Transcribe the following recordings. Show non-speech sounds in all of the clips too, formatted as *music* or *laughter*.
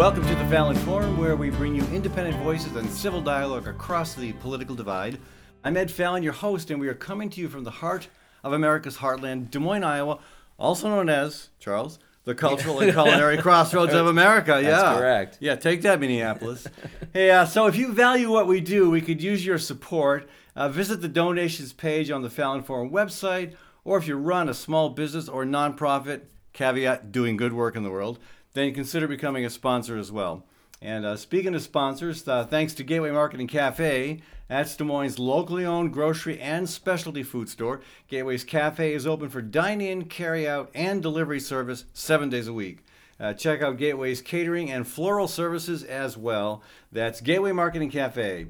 Welcome to the Fallon Forum, where we bring you independent voices and civil dialogue across the political divide. I'm Ed Fallon, your host, and we are coming to you from the heart of America's heartland, Des Moines, Iowa, also known as, Charles, the cultural and *laughs* culinary crossroads of America. Yeah, That's correct. Yeah, take that, Minneapolis. hey, uh, so if you value what we do, we could use your support. Uh, visit the donations page on the Fallon Forum website, or if you run a small business or nonprofit, caveat doing good work in the world, then consider becoming a sponsor as well. And uh, speaking of sponsors, uh, thanks to Gateway Market and Cafe, that's Des Moines' locally owned grocery and specialty food store. Gateway's Cafe is open for dine in, carry out, and delivery service seven days a week. Uh, check out Gateway's catering and floral services as well. That's Gateway Market and Cafe.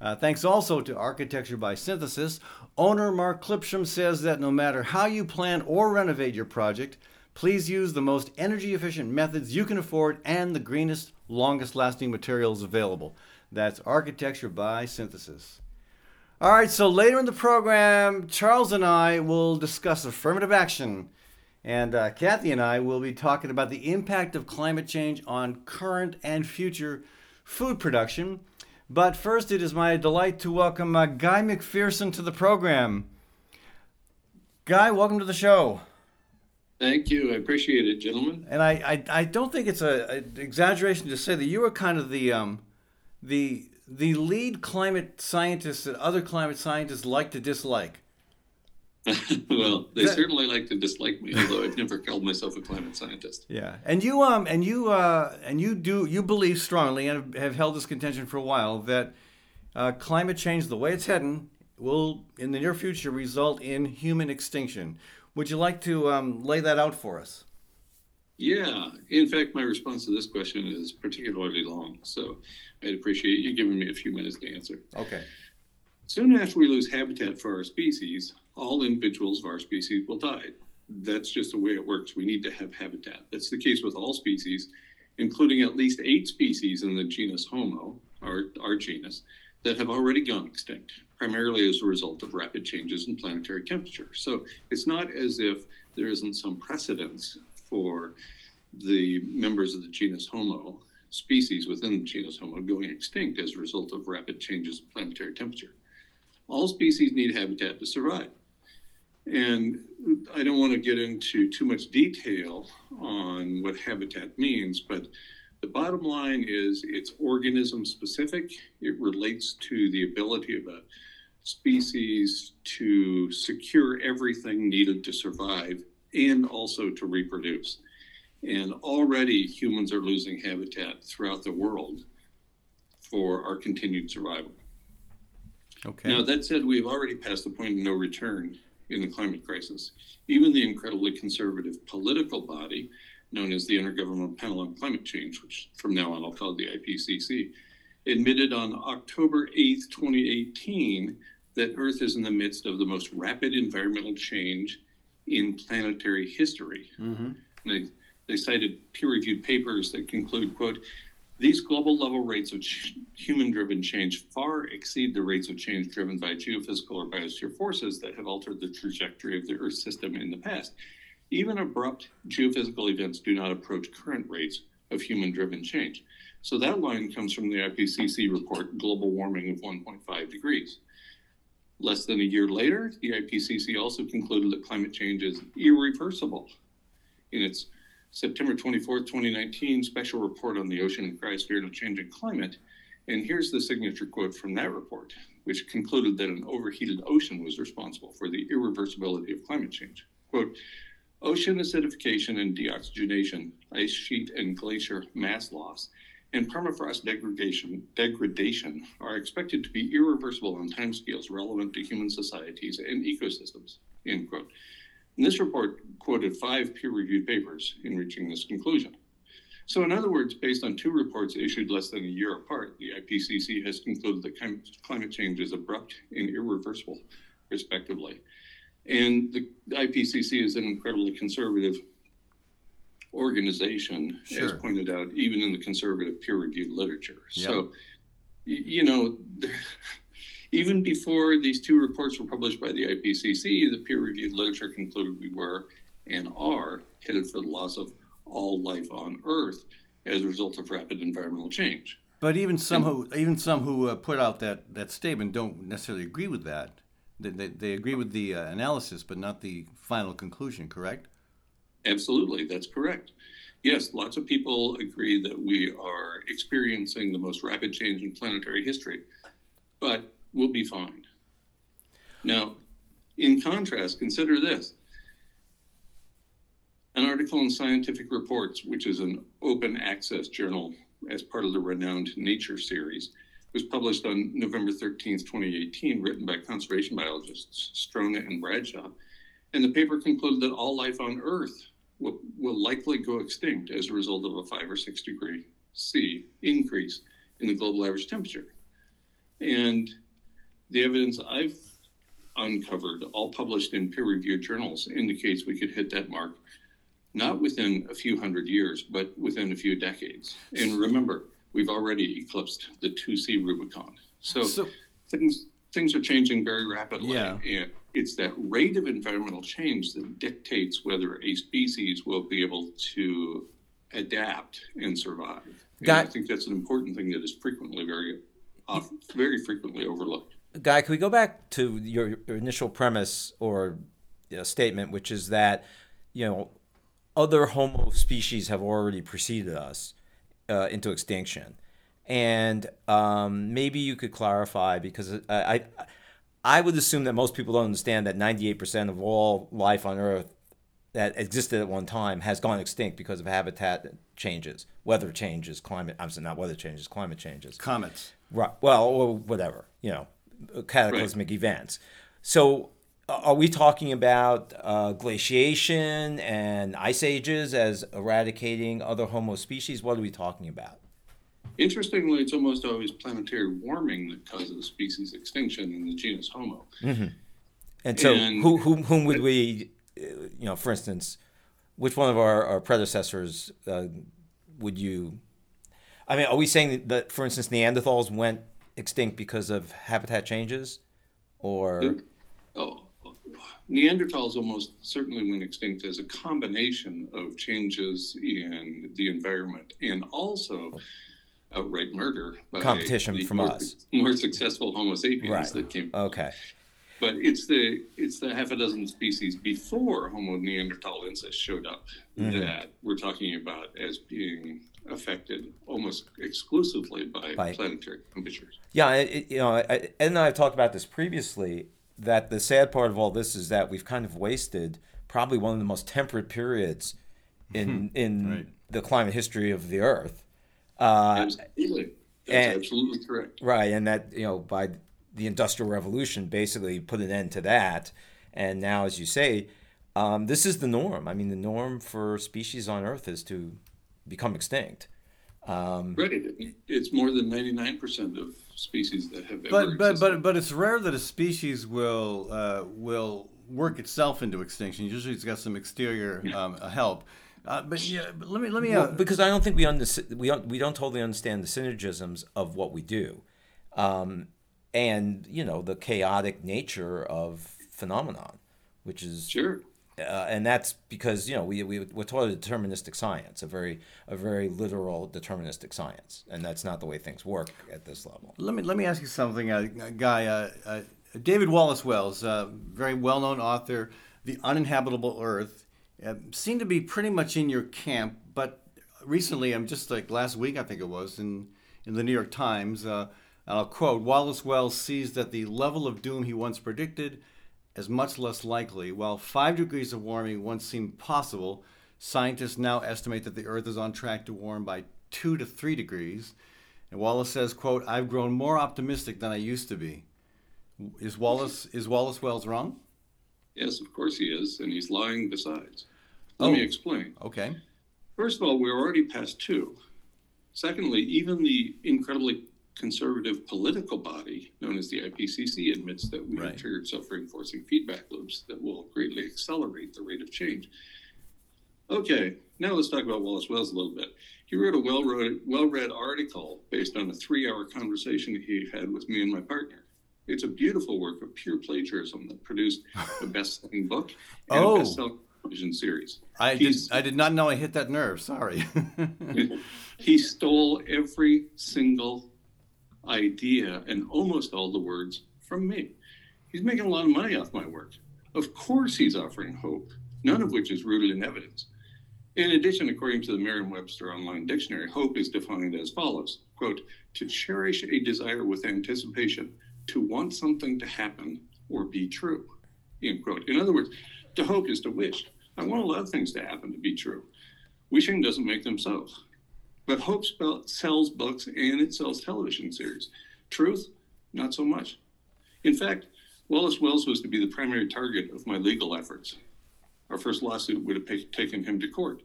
Uh, thanks also to Architecture by Synthesis. Owner Mark Clipsham says that no matter how you plan or renovate your project, please use the most energy efficient methods you can afford and the greenest, longest lasting materials available. That's Architecture by Synthesis. All right, so later in the program, Charles and I will discuss affirmative action. And uh, Kathy and I will be talking about the impact of climate change on current and future food production. But first, it is my delight to welcome uh, Guy McPherson to the program. Guy, welcome to the show. Thank you. I appreciate it, gentlemen. And I, I, I don't think it's a, an exaggeration to say that you are kind of the um, the the lead climate scientist that other climate scientists like to dislike. *laughs* well, they That- certainly like to dislike me, although I've never called myself a climate scientist. Yeah, and you um and you uh and you do you believe strongly and have held this contention for a while that uh, climate change, the way it's heading, will in the near future result in human extinction. Would you like to um, lay that out for us? Yeah. In fact, my response to this question is particularly long, so I'd appreciate you giving me a few minutes to answer. Okay. Soon after we lose habitat for our species, all individuals of our species will die. That's just the way it works. We need to have habitat. That's the case with all species, including at least eight species in the genus Homo, our, our genus, that have already gone extinct, primarily as a result of rapid changes in planetary temperature. So it's not as if there isn't some precedence for the members of the genus Homo species within the genus Homo going extinct as a result of rapid changes in planetary temperature. All species need habitat to survive. And I don't want to get into too much detail on what habitat means, but the bottom line is it's organism specific. It relates to the ability of a species to secure everything needed to survive and also to reproduce. And already humans are losing habitat throughout the world for our continued survival. Okay. Now, that said, we've already passed the point of no return in the climate crisis. Even the incredibly conservative political body known as the Intergovernmental Panel on Climate Change, which from now on I'll call the IPCC, admitted on October 8th, 2018, that Earth is in the midst of the most rapid environmental change in planetary history. mm-hmm. They, they cited peer-reviewed papers that conclude, quote, these global level rates of ch- human-driven change far exceed the rates of change driven by geophysical or biosphere forces that have altered the trajectory of the Earth system in the past. Even abrupt geophysical events do not approach current rates of human-driven change. So that line comes from the IPCC report, Global Warming of 1.5 degrees. Less than a year later, the IPCC also concluded that climate change is irreversible in its September 24th, 2019 special report on the ocean and cryosphere and a changing climate. And here's the signature quote from that report, which concluded that an overheated ocean was responsible for the irreversibility of climate change. Quote, ocean acidification and deoxygenation, ice sheet and glacier mass loss, and permafrost degradation, degradation are expected to be irreversible on timescales relevant to human societies and ecosystems, end quote. And this report quoted five peer reviewed papers in reaching this conclusion. So, in other words, based on two reports issued less than a year apart, the IPCC has concluded that climate change is abrupt and irreversible, respectively. And the IPCC is an incredibly conservative organization, as Sure. pointed out, even in the conservative peer reviewed literature. Yep. So, you know, *laughs* even before these two reports were published by the IPCC, the peer reviewed literature concluded we were and are headed for the loss of all life on Earth as a result of rapid environmental change. But even some who even some who uh, put out that, that statement don't necessarily agree with that. They, they, they agree with the uh, analysis, but not the final conclusion. Correct? Absolutely, that's correct. Yes, lots of people agree that we are experiencing the most rapid change in planetary history, but we'll be fine. Now, in contrast, consider this. An article in Scientific Reports, which is an open access journal as part of the renowned Nature series, was published on November 13th, 2018, written by conservation biologists Strona and Bradshaw. And the paper concluded that all life on Earth will, will likely go extinct as a result of a five or six degree C increase in the global average temperature. And the evidence I've uncovered, all published in peer reviewed journals, indicates we could hit that mark not within a few hundred years, but within a few decades. And remember, we've already eclipsed the 2C Rubicon. So, So- things things are changing very rapidly. Yeah. And it's that rate of environmental change that dictates whether a species will be able to adapt and survive. And I think that's an important thing that is frequently very very frequently overlooked. Guy, can we go back to your, your initial premise or you know, statement, which is that you know other Homo species have already preceded us uh, into extinction, and um, maybe you could clarify because I, I I would assume that most people don't understand that 98% of all life on Earth that existed at one time has gone extinct because of habitat changes, weather changes, climate. I'm sorry, not weather changes, climate changes. Comets. Right. Well, or whatever, you know, cataclysmic events. So, uh, are we talking about uh, glaciation and ice ages as eradicating other Homo species? What are we talking about? Interestingly, it's almost always planetary warming that causes species extinction in the genus Homo. And so, And- who, who, whom would we, you know, for instance, which one of our, our predecessors uh, would you? I mean, are we saying that, for instance, Neanderthals went extinct because of habitat changes, or Oh, Neanderthals almost certainly went extinct as a combination of changes in the environment and also outright murder by Competition the from more, us. *laughs* more successful Homo sapiens Right. that came. okay? But it's the it's the half a dozen species before Homo neanderthalensis showed up Mm-hmm. that we're talking about as being affected almost exclusively by, By- planetary temperatures. Yeah, it, it- you know, I, Ed and I have talked about this previously. That the sad part of all this is that we've kind of wasted probably one of the most temperate periods in in Right. the climate history of the Earth. Uh, Absolutely, that's and- absolutely correct. right, and that you know by the Industrial Revolution basically put an end to that, and now, as you say, um, this is the norm. I mean, the norm for species on Earth is to become extinct. Um, Right. It's more than 99% of species that have ever But but but but it's rare that a species will uh, will work itself into extinction. Usually, it's got some exterior um, help. Uh, but yeah, but let me let me. Well, Uh, because I don't think we under, we don't, we don't totally understand the synergisms of what we do, um, and you know the chaotic nature of phenomenon, which is sure. uh, and that's because you know we, we we're taught a deterministic science, a very a very literal deterministic science, and that's not the way things work at this level. Let me let me ask you something, uh, guy. Uh, uh, David Wallace Wells, uh, very well-known author, "The Uninhabitable Earth," seemed to be pretty much in your camp. But recently, I'm just like last week, I think it was in in the New York Times. Uh, I'll quote: Wallace Wells sees that the level of doom he once predicted as much less likely. While five degrees of warming once seemed possible, scientists now estimate that the Earth is on track to warm by two to three degrees. And Wallace says, quote, I've grown more optimistic than I used to be. Is Wallace is Wallace Wells wrong? Yes, of course he is, and he's lying besides. Let oh. me Oh. explain. Okay. First of all, we're already past two. Secondly, even the incredibly conservative political body known as the IPCC admits that we Right. have triggered self-reinforcing feedback loops that will greatly accelerate the rate of change. Okay, now let's talk about Wallace Wells a little bit. He wrote a well-read, well-read article based on a three-hour conversation he had with me and my partner. It's a beautiful work of pure plagiarism that produced a *laughs* best-selling book and Oh. a best-selling television series. I did, I did not know I hit that nerve. Sorry. *laughs* he stole every single idea and almost all the words from me. He's making a lot of money off my work. Of course, he's offering hope, none of which is rooted in evidence. In addition, according to the Merriam-Webster Online Dictionary, hope is defined as follows: "quote To cherish a desire with anticipation, to want something to happen or be true." End quote. In other words, to hope is to wish. I want a lot of things to happen to be true. Wishing doesn't make them so. But Hope sells books and it sells television series. Truth, not so much. In fact, Wallace Wells was to be the primary target of my legal efforts. Our first lawsuit would have taken him to court.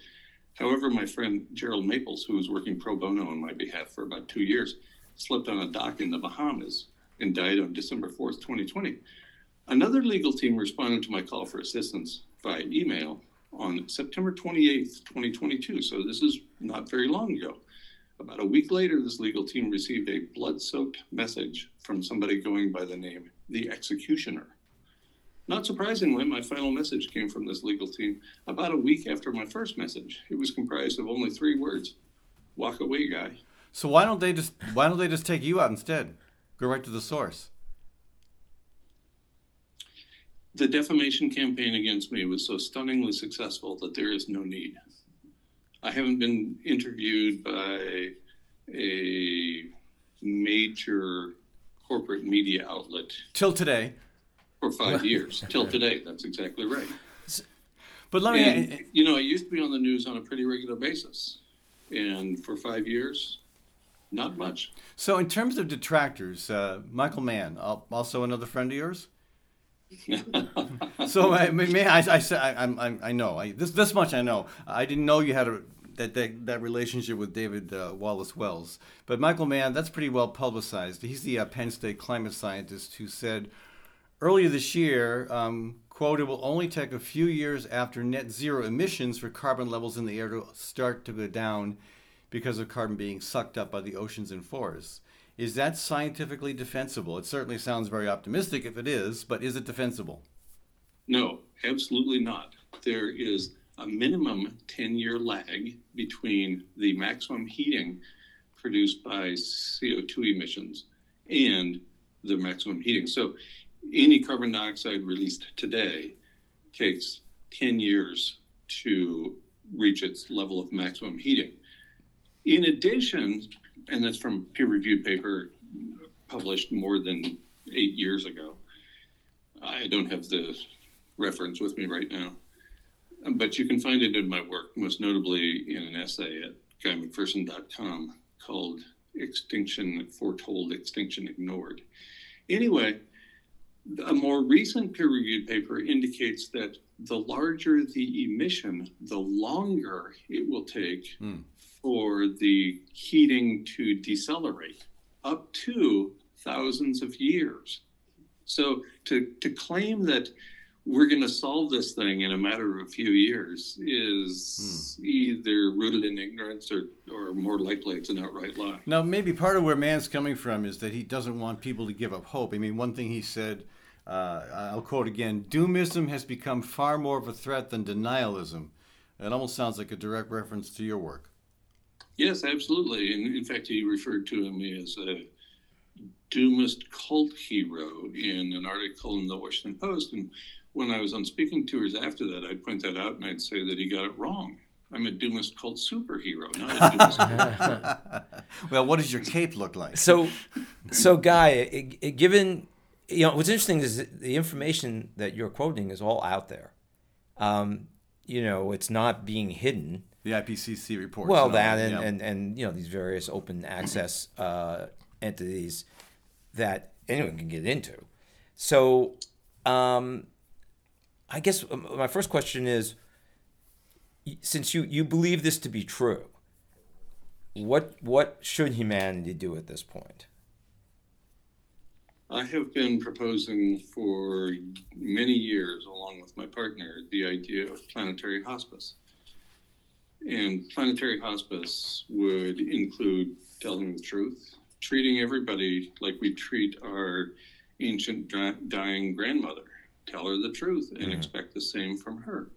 However, my friend Gerald Maples, who was working pro bono on my behalf for about two years, slept on a dock in the Bahamas and died on December 4th, 2020. Another legal team responded to my call for assistance via email on September 28th, 2022. So this is not very long ago. About a week later, this legal team received a blood soaked message from somebody going by the name The Executioner. Not surprisingly, my final message came from this legal team about a week after my first message. It was comprised of only three words Walk away, guy. so why don't they just why don't they just take you out instead? Go right to the source. The defamation campaign against me was so stunningly successful that there is no need. I haven't been interviewed by a major corporate media outlet Till today. for five years, till today. That's exactly right. But let me And, you know, I used to be on the news on a pretty regular basis. And for five years, not much. So, in terms of detractors, uh, Michael Mann, also another friend of yours. *laughs* So, I mean, I, I, say- I, I'm- I know I, this this much I know. I didn't know you had a that that, that relationship with David uh, Wallace Wells, but Michael Mann, that's pretty well publicized. He's the uh, Penn State climate scientist who said earlier this year, um, quote, it will only take a few years after net zero emissions for carbon levels in the air to start to go down because of carbon being sucked up by the oceans and forests. Is that scientifically defensible? It certainly sounds very optimistic if it is, but is it defensible? No, absolutely not. There is a minimum 10 year lag between the maximum heating produced by CO2 emissions and the maximum heating. So, any carbon dioxide released today takes 10 years to reach its level of maximum heating. In addition, and that's from a peer reviewed paper published more than eight years ago. I don't have the reference with me right now, but you can find it in my work, most notably in an essay at guymcpherson.com called Extinction Foretold, Extinction Ignored. Anyway, a more recent peer reviewed paper indicates that the larger the emission, the longer it will take Hmm. for the heating to decelerate, up to thousands of years. So to, to claim that we're going to solve this thing in a matter of a few years is either rooted in ignorance or, or more likely it's an outright lie. Now, maybe part of where Mann's coming from is that he doesn't want people to give up hope. I mean, one thing he said, uh, I'll quote again doomism has become far more of a threat than denialism. It almost sounds like a direct reference to your work. Yes, absolutely. And in fact, he referred to me as a doomist cult hero in an article in the Washington Post. And when I was on speaking tours after that, I'd point that out and I'd say that he got it wrong. I'm a doomist cult superhero, not a doomist cult. *laughs* well, what does your cape look like? So, so Guy, it, it, given you know what's interesting is the information that you're quoting is all out there. Um, you know, it's not being hidden. The IPCC report. Well, that and, and and you know these various open access uh, entities that anyone can get into. So, um, I guess um, my first question is, since you you believe this to be true, what what should humanity do at this point? I have been proposing for many years, along with my partner, the idea of planetary hospice. And planetary hospice would include telling the truth, treating everybody like we treat our ancient dying grandmother. Tell her the truth and mm-hmm. expect the same from her.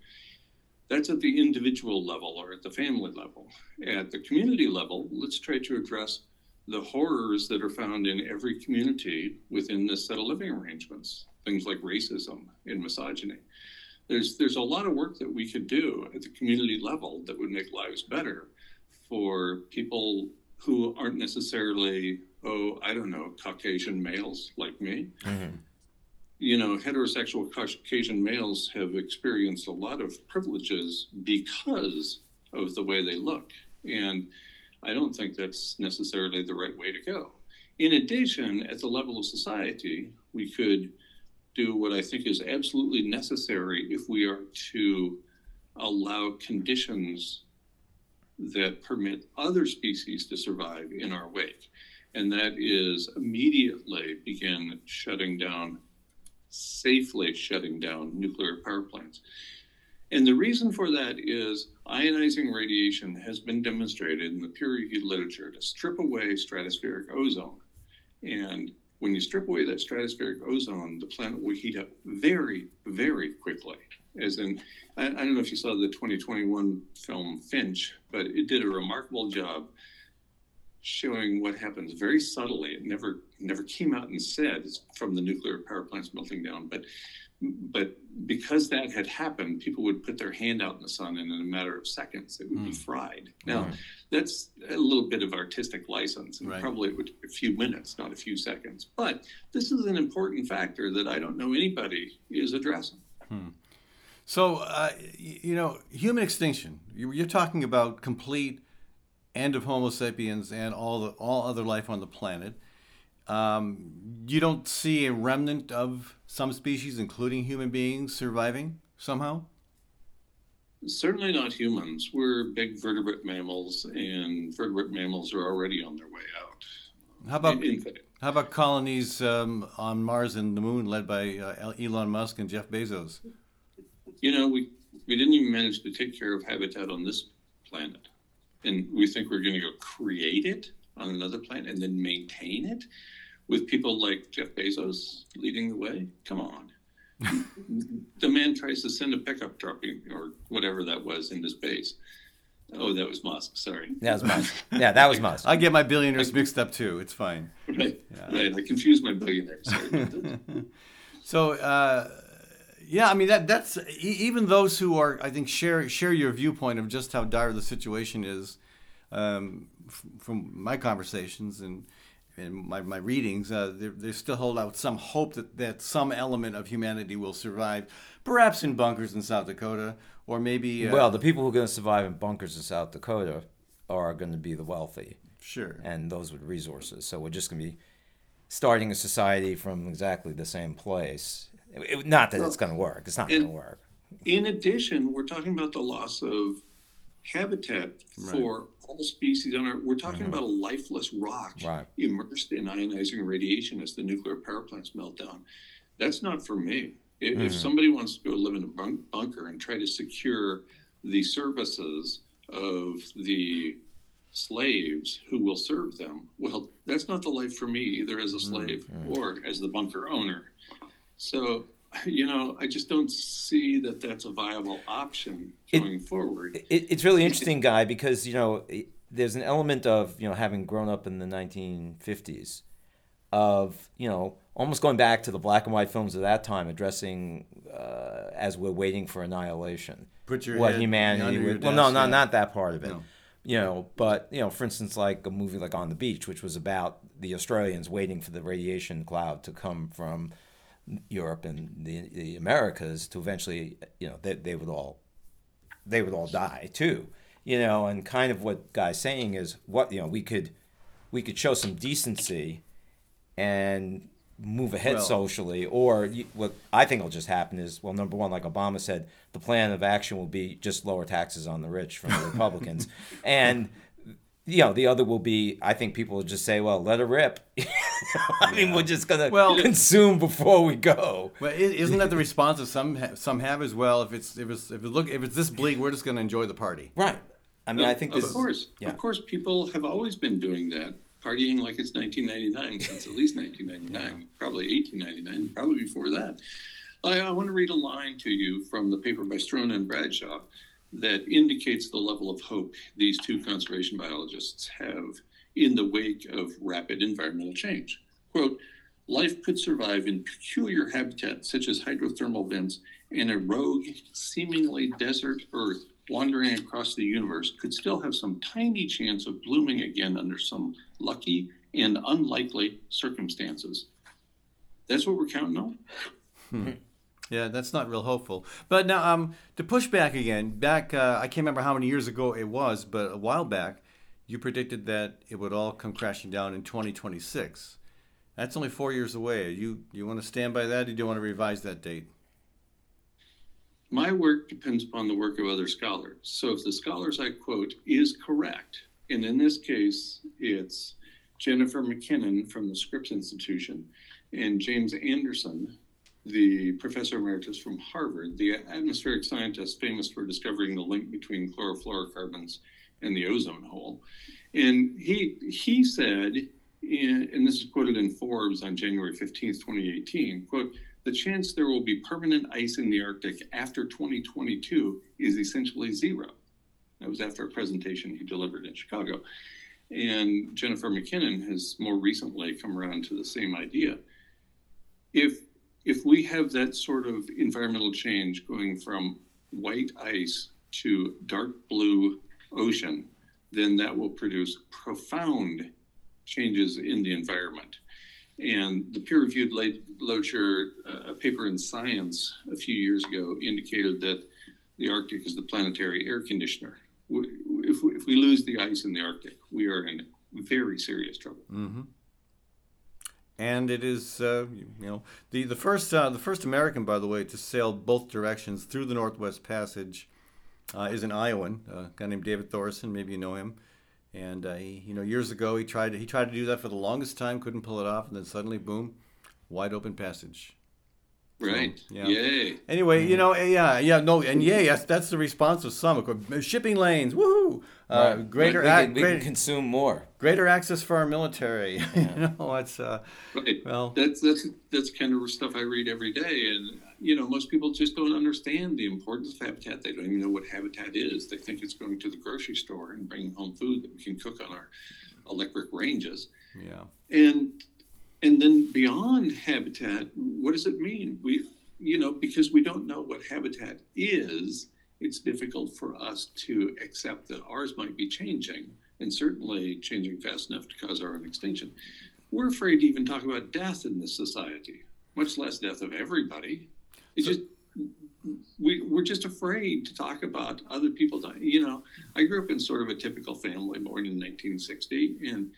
That's at the individual level or at the family level. At the community level, let's try to address the horrors that are found in every community within this set of living arrangements, things like racism and misogyny. There's, there's a lot of work that we could do at the community level that would make lives better for people who aren't necessarily, oh, I don't know, Caucasian males like me. Mm-hmm. You know, heterosexual Caucasian males have experienced a lot of privileges because of the way they look. And I don't think that's necessarily the right way to go. In addition, at the level of society, we could do what I think is absolutely necessary if we are to allow conditions that permit other species to survive in our wake. And that is immediately begin shutting down, safely shutting down nuclear power plants. And the reason for that is ionizing radiation has been demonstrated in the peer reviewed literature to strip away stratospheric ozone. And when you strip away that stratospheric ozone, the planet will heat up very, very quickly. As in, I, I don't know if you saw the 2021 film Finch, but it did a remarkable job showing what happens very subtly. It never never came out and said from the nuclear power plants melting down, but but because that had happened, people would put their hand out in the sun, and in a matter of seconds, it would mm. be fried. Now, right. that's a little bit of artistic license, and right. probably it would take a few minutes, not a few seconds. But this is an important factor that I don't know anybody is addressing. Hmm. So, uh, you know, human extinction. You're talking about complete end of Homo sapiens and all the all other life on the planet. Um, you don't see a remnant of some species, including human beings, surviving somehow? Certainly not humans. We're big vertebrate mammals, and vertebrate mammals are already on their way out. How about how about colonies um, on Mars and the Moon, led by uh, Elon Musk and Jeff Bezos? You know, we we didn't even manage to take care of habitat on this planet, and we think we're going to go create it on another planet and then maintain it with people like Jeff Bezos leading the way. Come on. *laughs* the man tries to send a pickup truck or whatever that was into space. Oh, that was Musk. Sorry. That was Musk. Yeah, that was Musk. *laughs* I get my billionaires mixed up too. It's fine. Right. Yeah. Right. I confuse my billionaires. *laughs* so, uh, yeah, I mean that that's even those who are I think share share your viewpoint of just how dire the situation is. Um, from my conversations and in my, my readings, uh, they, they still hold out some hope that, that some element of humanity will survive, perhaps in bunkers in South Dakota, or maybe. Uh, well, the people who are going to survive in bunkers in South Dakota are going to be the wealthy. Sure. And those with resources. So we're just going to be starting a society from exactly the same place. It, it, not that well, it's going to work. It's not going to work. In addition, we're talking about the loss of habitat right. for all species on Earth. We're talking mm-hmm. about a lifeless rock right. immersed in ionizing radiation as the nuclear power plants melt down. That's not for me. If, mm-hmm. if somebody wants to go live in a bunk- bunker and try to secure the services of the slaves who will serve them, well, that's not the life for me either as a slave mm-hmm. or as the bunker owner. So you know, I just don't see that that's a viable option going it, forward. It, it's really interesting, Guy, because you know, there's an element of you know having grown up in the 1950s, of you know almost going back to the black and white films of that time, addressing uh, as we're waiting for annihilation. Put your what humanity would. Well, no, no, not that part of it. No. You know, but you know, for instance, like a movie like On the Beach, which was about the Australians waiting for the radiation cloud to come from Europe and the, the Americas to eventually, you know, they, they would all they would all die too, you know. And kind of what Guy's saying is what you know we could we could show some decency and move ahead well, socially, or you, what I think will just happen is well, number one, like Obama said, the plan of action will be just lower taxes on the rich from the Republicans, *laughs* and you know, the other will be, I think people will just say, well, let it rip. *laughs* I mean, we're just going to well, consume before we go. Well, isn't that the response that some some have as well? If it's if it's if it look if it's this bleak, we're just going to enjoy the party. Right. I mean, I think this of course, yeah. of course, people have always been doing that, partying like it's 1999 since at least 1999, probably 1899, probably before that. I, I want to read a line to you from the paper by Strona and Bradshaw that indicates the level of hope these two conservation biologists have in the wake of rapid environmental change. Quote, life could survive in peculiar habitats such as hydrothermal vents, and a rogue, seemingly desert Earth wandering across the universe could still have some tiny chance of blooming again under some lucky and unlikely circumstances. That's what we're counting on. Hmm. Yeah, that's not real hopeful. But now, um, to push back again, back uh, I can't remember how many years ago it was, but a while back, you predicted that it would all come crashing down in 2026. That's only four years away. You you want to stand by that, or do you want to revise that date? My work depends upon the work of other scholars. So if the scholars I quote is correct, and in this case, it's Jennifer MacKinnon from the Scripps Institution and James Anderson, the professor emeritus from Harvard, the atmospheric scientist famous for discovering the link between chlorofluorocarbons and the ozone hole. And he he said, and this is quoted in Forbes on January 15th, 2018, quote, the chance there will be permanent ice in the Arctic after 2022 is essentially zero. That was after a presentation he delivered in Chicago. And Jennifer MacKinnon has more recently come around to the same idea. If if we have that sort of environmental change going from white ice to dark blue ocean, then that will produce profound changes in the environment. And the peer reviewed literature, uh, a paper in Science a few years ago, indicated that the Arctic is the planetary air conditioner. If we, if we lose the ice in the Arctic, we are in very serious trouble. Mm-hmm. And it is, uh, you know, the the first uh, the first American, by the way, to sail both directions through the Northwest Passage uh, is an Iowan, a guy named David Thoreson. Maybe you know him. And uh, he, you know, years ago he tried he tried to do that for the longest time, couldn't pull it off, and then suddenly, boom, wide open passage. Right. So, yeah. Yay. Anyway, you know, yeah, yeah, no, and yay, that's that's the response of some. Shipping lanes, woohoo! Uh, right. Greater, we, can, we greater, can consume more. Greater access for our military. *laughs* Yeah. you know, it's uh, right. Well, that's that's that's kind of stuff I read every day, and you know, most people just don't understand the importance of habitat. They don't even know what habitat is. They think it's going to the grocery store and bringing home food that we can cook on our electric ranges. Yeah. And and then beyond habitat, what does it mean? We, you know, because we don't know what habitat is, it's difficult for us to accept that ours might be changing and certainly changing fast enough to cause our own extinction. We're afraid to even talk about death in this society, much less death of everybody. It's so, just we we're just afraid to talk about other people dying. You know, I grew up in sort of a typical family, born in 1960, and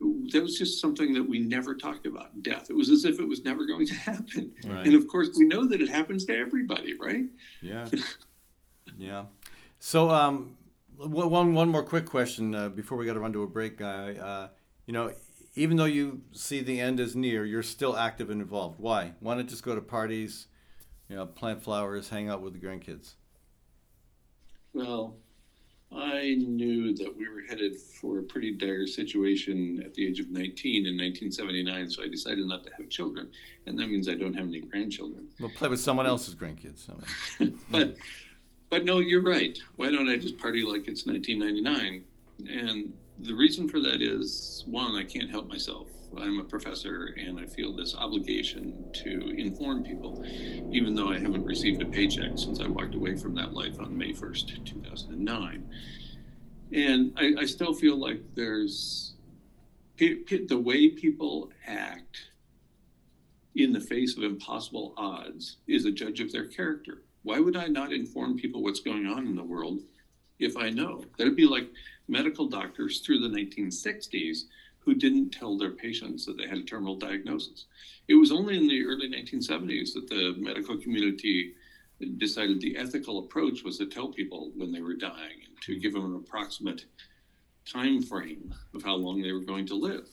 that was just something that we never talked about death. It was as if it was never going to happen. Right. and of course we know that it happens to everybody right? Yeah. *laughs* Yeah. So um one one more quick question uh, before we got to run to a break guy. Uh, you know even though you see the end is near you're still active and involved. Why? Why not just go to parties you know plant flowers hang out with the grandkids? Well I knew that we were headed for a pretty dire situation at the age of 19 in 1979, so I decided not to have children, and that means I don't have any grandchildren. Well, play with someone else's grandkids. *laughs* but, but no, you're right. Why don't I just party like it's 1999? And the reason for that is one, I can't help myself. I'm a professor and I feel this obligation to inform people, even though I haven't received a paycheck since I walked away from that life on May 1st, 2009. And I, I still feel like there's the way people act in the face of impossible odds is a judge of their character. Why would I not inform people what's going on in the world if I know? That'd be like medical doctors through the 1960s who didn't tell their patients that they had a terminal diagnosis. It was only in the early 1970s that the medical community decided the ethical approach was to tell people when they were dying and to give them an approximate time frame of how long they were going to live.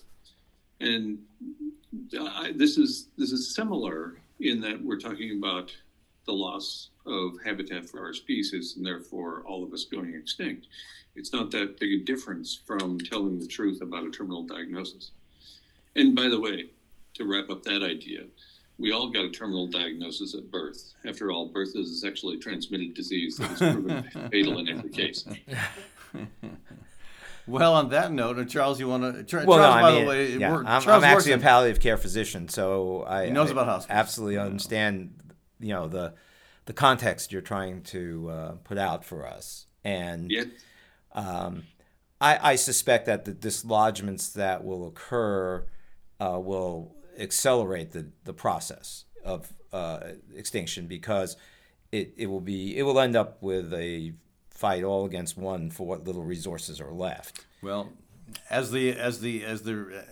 And uh, I, this is this is similar in that we're talking about the loss of habitat for our species and therefore all of us going extinct. It's not that big a difference from telling the truth about a terminal diagnosis. And by the way, to wrap up that idea, we all got a terminal diagnosis at birth. After all, birth is a sexually transmitted disease that is proven *laughs* fatal in every case. *laughs* Well, on that note, and Charles, you want to? Charles, Well, no, by I mean, the way, yeah, we're- I'm, I'm works actually a palliative care physician, so I He knows I about hospitals. Absolutely understand, you know, the the context you're trying to uh, put out for us, and Yet, um, I, I suspect that the dislodgements that will occur uh, will accelerate the, the process of uh, extinction because it, it will be it will end up with a fight all against one for what little resources are left. Well, as the as the as the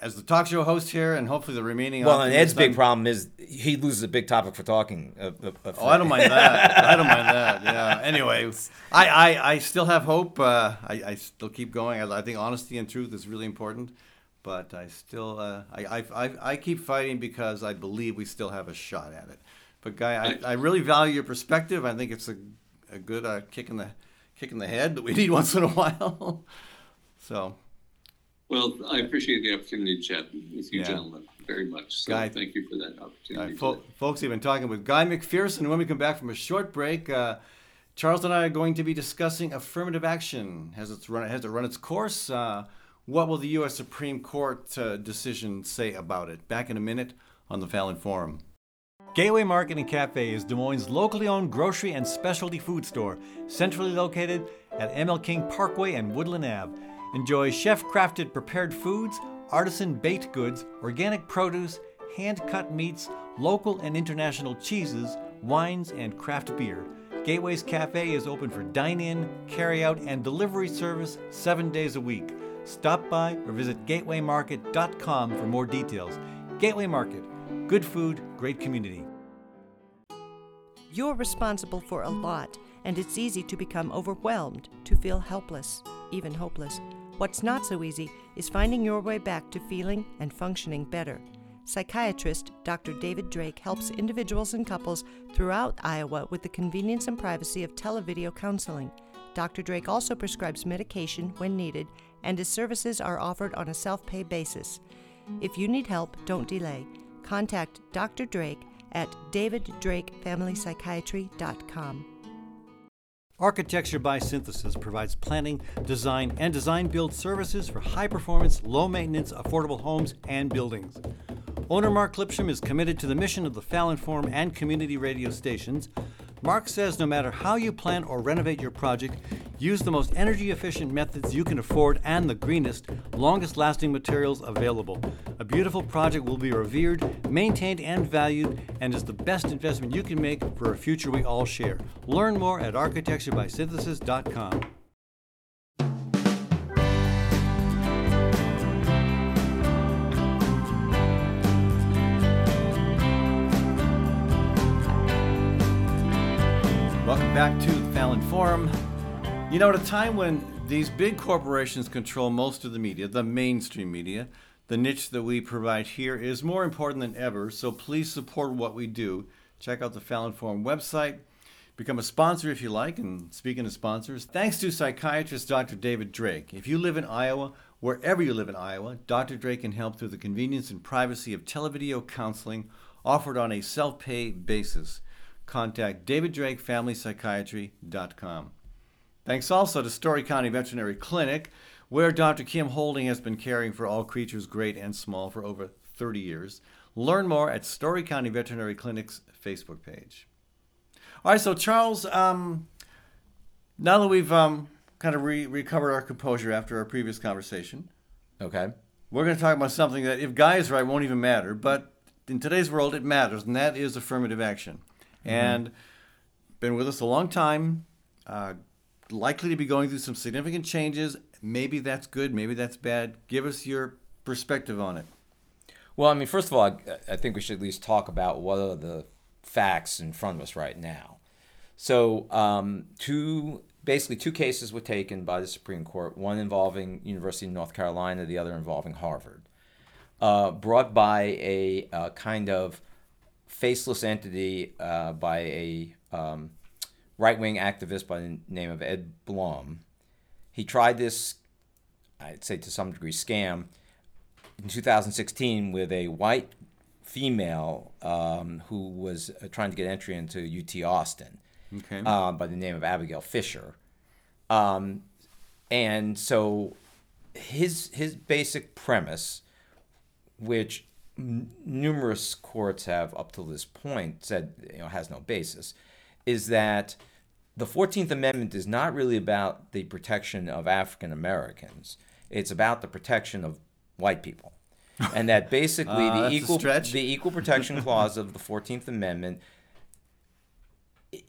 as the talk show host here, and hopefully the remaining. Well, and Ed's big problem is he loses a big topic for talking. Of, of, of Oh, I don't mind that. I don't mind that. *laughs* Yeah. Anyway, I, I, I still have hope. Uh, I, I still keep going. I, I think honesty and truth is really important. But I still, uh, I, I, I, I keep fighting because I believe we still have a shot at it. But Guy, I, I really value your perspective. I think it's a, a good uh, kick in the kick in the head that we need *laughs* once in a while. so, well, I appreciate the opportunity to chat with you Yeah. gentlemen very much. So Guy- thank you for that opportunity. fo- today. folks, we've been talking with Guy McPherson. When we come back from a short break, uh, Charles and I are going to be discussing affirmative action. Has it's run has it run its course? Uh, what will the U.S. Supreme Court uh, decision say about it? Back in a minute on the Fallon Forum. Gateway Market and Cafe is Des Moines' locally owned grocery and specialty food store, centrally located at ML King Parkway and Woodland Ave. Enjoy chef crafted prepared foods, artisan baked goods, organic produce, hand cut meats, local and international cheeses, wines, and craft beer. Gateway's Cafe is open for dine in, carry out, and delivery service seven days a week. Stop by or visit gatewaymarket.com for more details. Gateway Market, good food, great community. You're responsible for a lot, and it's easy to become overwhelmed, to feel helpless, even hopeless. What's not so easy is finding your way back to feeling and functioning better. Psychiatrist Dr. David Drake helps individuals and couples throughout Iowa with the convenience and privacy of televideo counseling. Dr. Drake also prescribes medication when needed, and his services are offered on a self pay basis. If you need help, don't delay. Contact Dr. Drake at daviddrakefamilypsychiatry.com. Architecture by Synthesis provides planning, design, and design build services for high performance, low maintenance, affordable homes and buildings. Owner Mark Clipsham is committed to the mission of the Fallon Forum and community radio stations. Mark says no matter how you plan or renovate your project, use the most energy efficient methods you can afford and the greenest, longest lasting materials available. A beautiful project will be revered, maintained, and valued, and is the best investment you can make for a future we all share. Learn more at architecturebysynthesis.com. Welcome back to the Fallon Forum. You know, at a time when these big corporations control most of the media, the mainstream media, the niche that we provide here is more important than ever. So please support what we do. Check out the Fallon Forum website. Become a sponsor if you like. And speaking of sponsors, thanks to psychiatrist Dr. David Drake. If you live in Iowa, wherever you live in Iowa, Dr. Drake can help through the convenience and privacy of televideo counseling offered on a self pay basis. Contact daviddrakefamilypsychiatry.com. Thanks also to Story County Veterinary Clinic, where Dr. Kim Holding has been caring for all creatures great and small for over 30 years. Learn more at Story County Veterinary Clinic's Facebook page. All right, so Charles, um, now that we've um, kind of re- recovered our composure after our previous conversation, Okay. we're going to talk about something that, if Guy is right, won't even matter. But in today's world, it matters, and that is affirmative action. And been with us a long time, uh, likely to be going through some significant changes. Maybe that's good, maybe that's bad. Give us your perspective on it. Well, I mean, first of all, I, I think we should at least talk about what are the facts in front of us right now. So, um, two basically two cases were taken by the Supreme Court. One involving University of North Carolina, the other involving Harvard. Uh, brought by a uh, kind of faceless entity uh, by a um, right-wing activist by the name of Ed Blum. He tried this, I'd say to some degree, scam in 2016 with a white female um, who was uh, trying to get entry into UT Austin Okay. um, by the name of Abigail Fisher. Um, and so his his basic premise, which n- numerous courts have up to this point said you know has no basis, is that the Fourteenth Amendment is not really about the protection of African Americans. It's about the protection of white people, *laughs* and that basically Uh, the equal the equal protection clause of the Fourteenth Amendment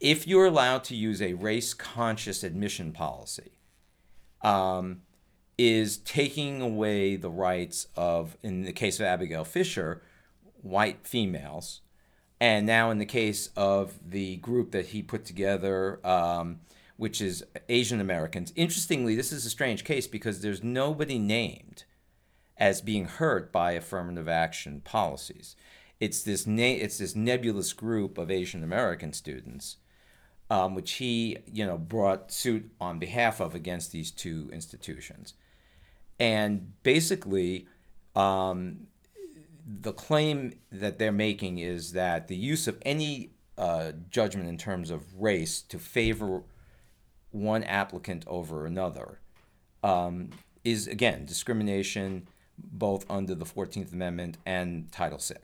if you're allowed to use a race conscious admission policy, um, is taking away the rights of, in the case of Abigail Fisher, white females, and now in the case of the group that he put together, um, which is Asian Americans. Interestingly, this is a strange case because there's nobody named as being hurt by affirmative action policies. It's this na- it's this nebulous group of Asian American students, um, which he you know brought suit on behalf of against these two institutions, and basically. Um, the claim that they're making is that the use of any uh, judgment in terms of race to favor one applicant over another um, is again discrimination both under the 14th amendment and title VI.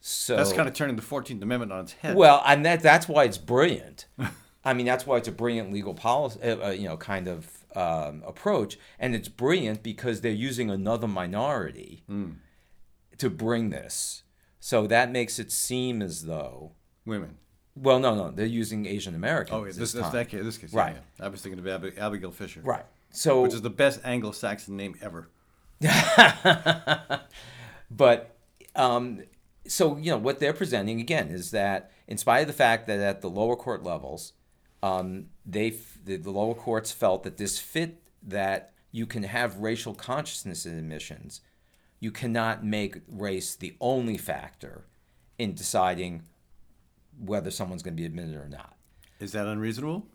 so That's kind of turning the Fourteenth Amendment on its head. well, and that that's why it's brilliant. *laughs* I mean, that's why it's a brilliant legal policy, uh, uh, you know, kind of um, approach, and it's brilliant because they're using another minority to bring this. So that makes it seem as though, women. well, no, no, they're using Asian Americans. Oh, this, this this, that case, this case, Right. Yeah, yeah. I was thinking of Ab- Abigail Fisher, right. So, which is the best Anglo-Saxon name ever. *laughs* but um, so you know what they're presenting again is that in spite of the fact that at the lower court levels um, they the, the lower courts felt that this fit that you can have racial consciousness in admissions you cannot make race the only factor in deciding whether someone's going to be admitted or not Is that unreasonable?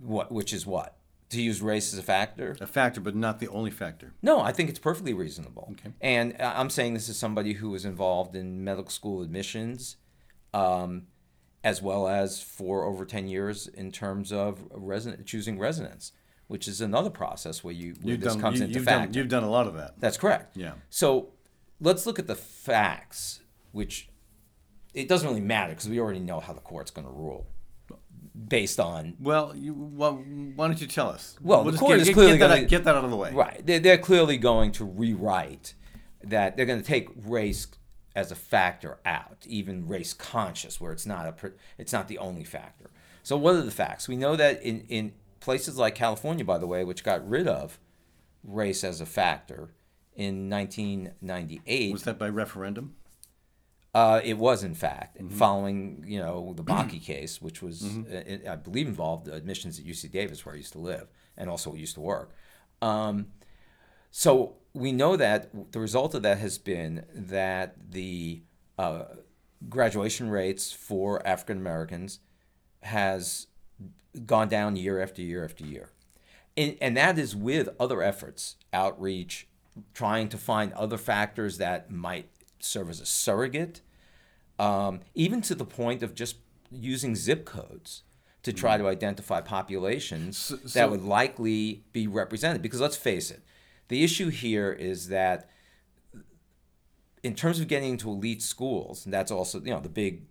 what which is what to use race as a factor A factor, but not the only factor. No, I think it's perfectly reasonable. Okay. And I- I'm saying this is somebody who was involved in medical school admissions, um, as well as for over 10 years in terms of resident choosing residence, which is another process where you where You've this done, comes you, into have fact. done, you've done a lot of that. That's correct. Yeah. So let's look at the facts, which it doesn't really matter because we already know how the court's going to rule based on Well, you, well, why don't you tell us? Well, We'll the court get, is clearly get, that, gonna- get that out of the way. Right. They're, they're clearly going to rewrite that they're going to take race as a factor out, even race conscious, where it's not a it's not the only factor. So what are the facts? We know that in, in places like California, by the way, which got rid of race as a factor in 1998, Was that by referendum? uh, it was, in fact, Mm-hmm. following you know the *clears throat* Bakke case, which was uh, I believe involved admissions at UC Davis, where I used to live, and also used to work. Um, so we know that the result of that has been that the uh, graduation rates for African Americans has gone down year after year after year. And, and that is with other efforts, outreach, trying to find other factors that might serve as a surrogate, um, even to the point of just using zip codes to try to identify populations So- that would likely be represented. Because let's face it, the issue here is that in terms of getting into elite schools, and that's also you know the big,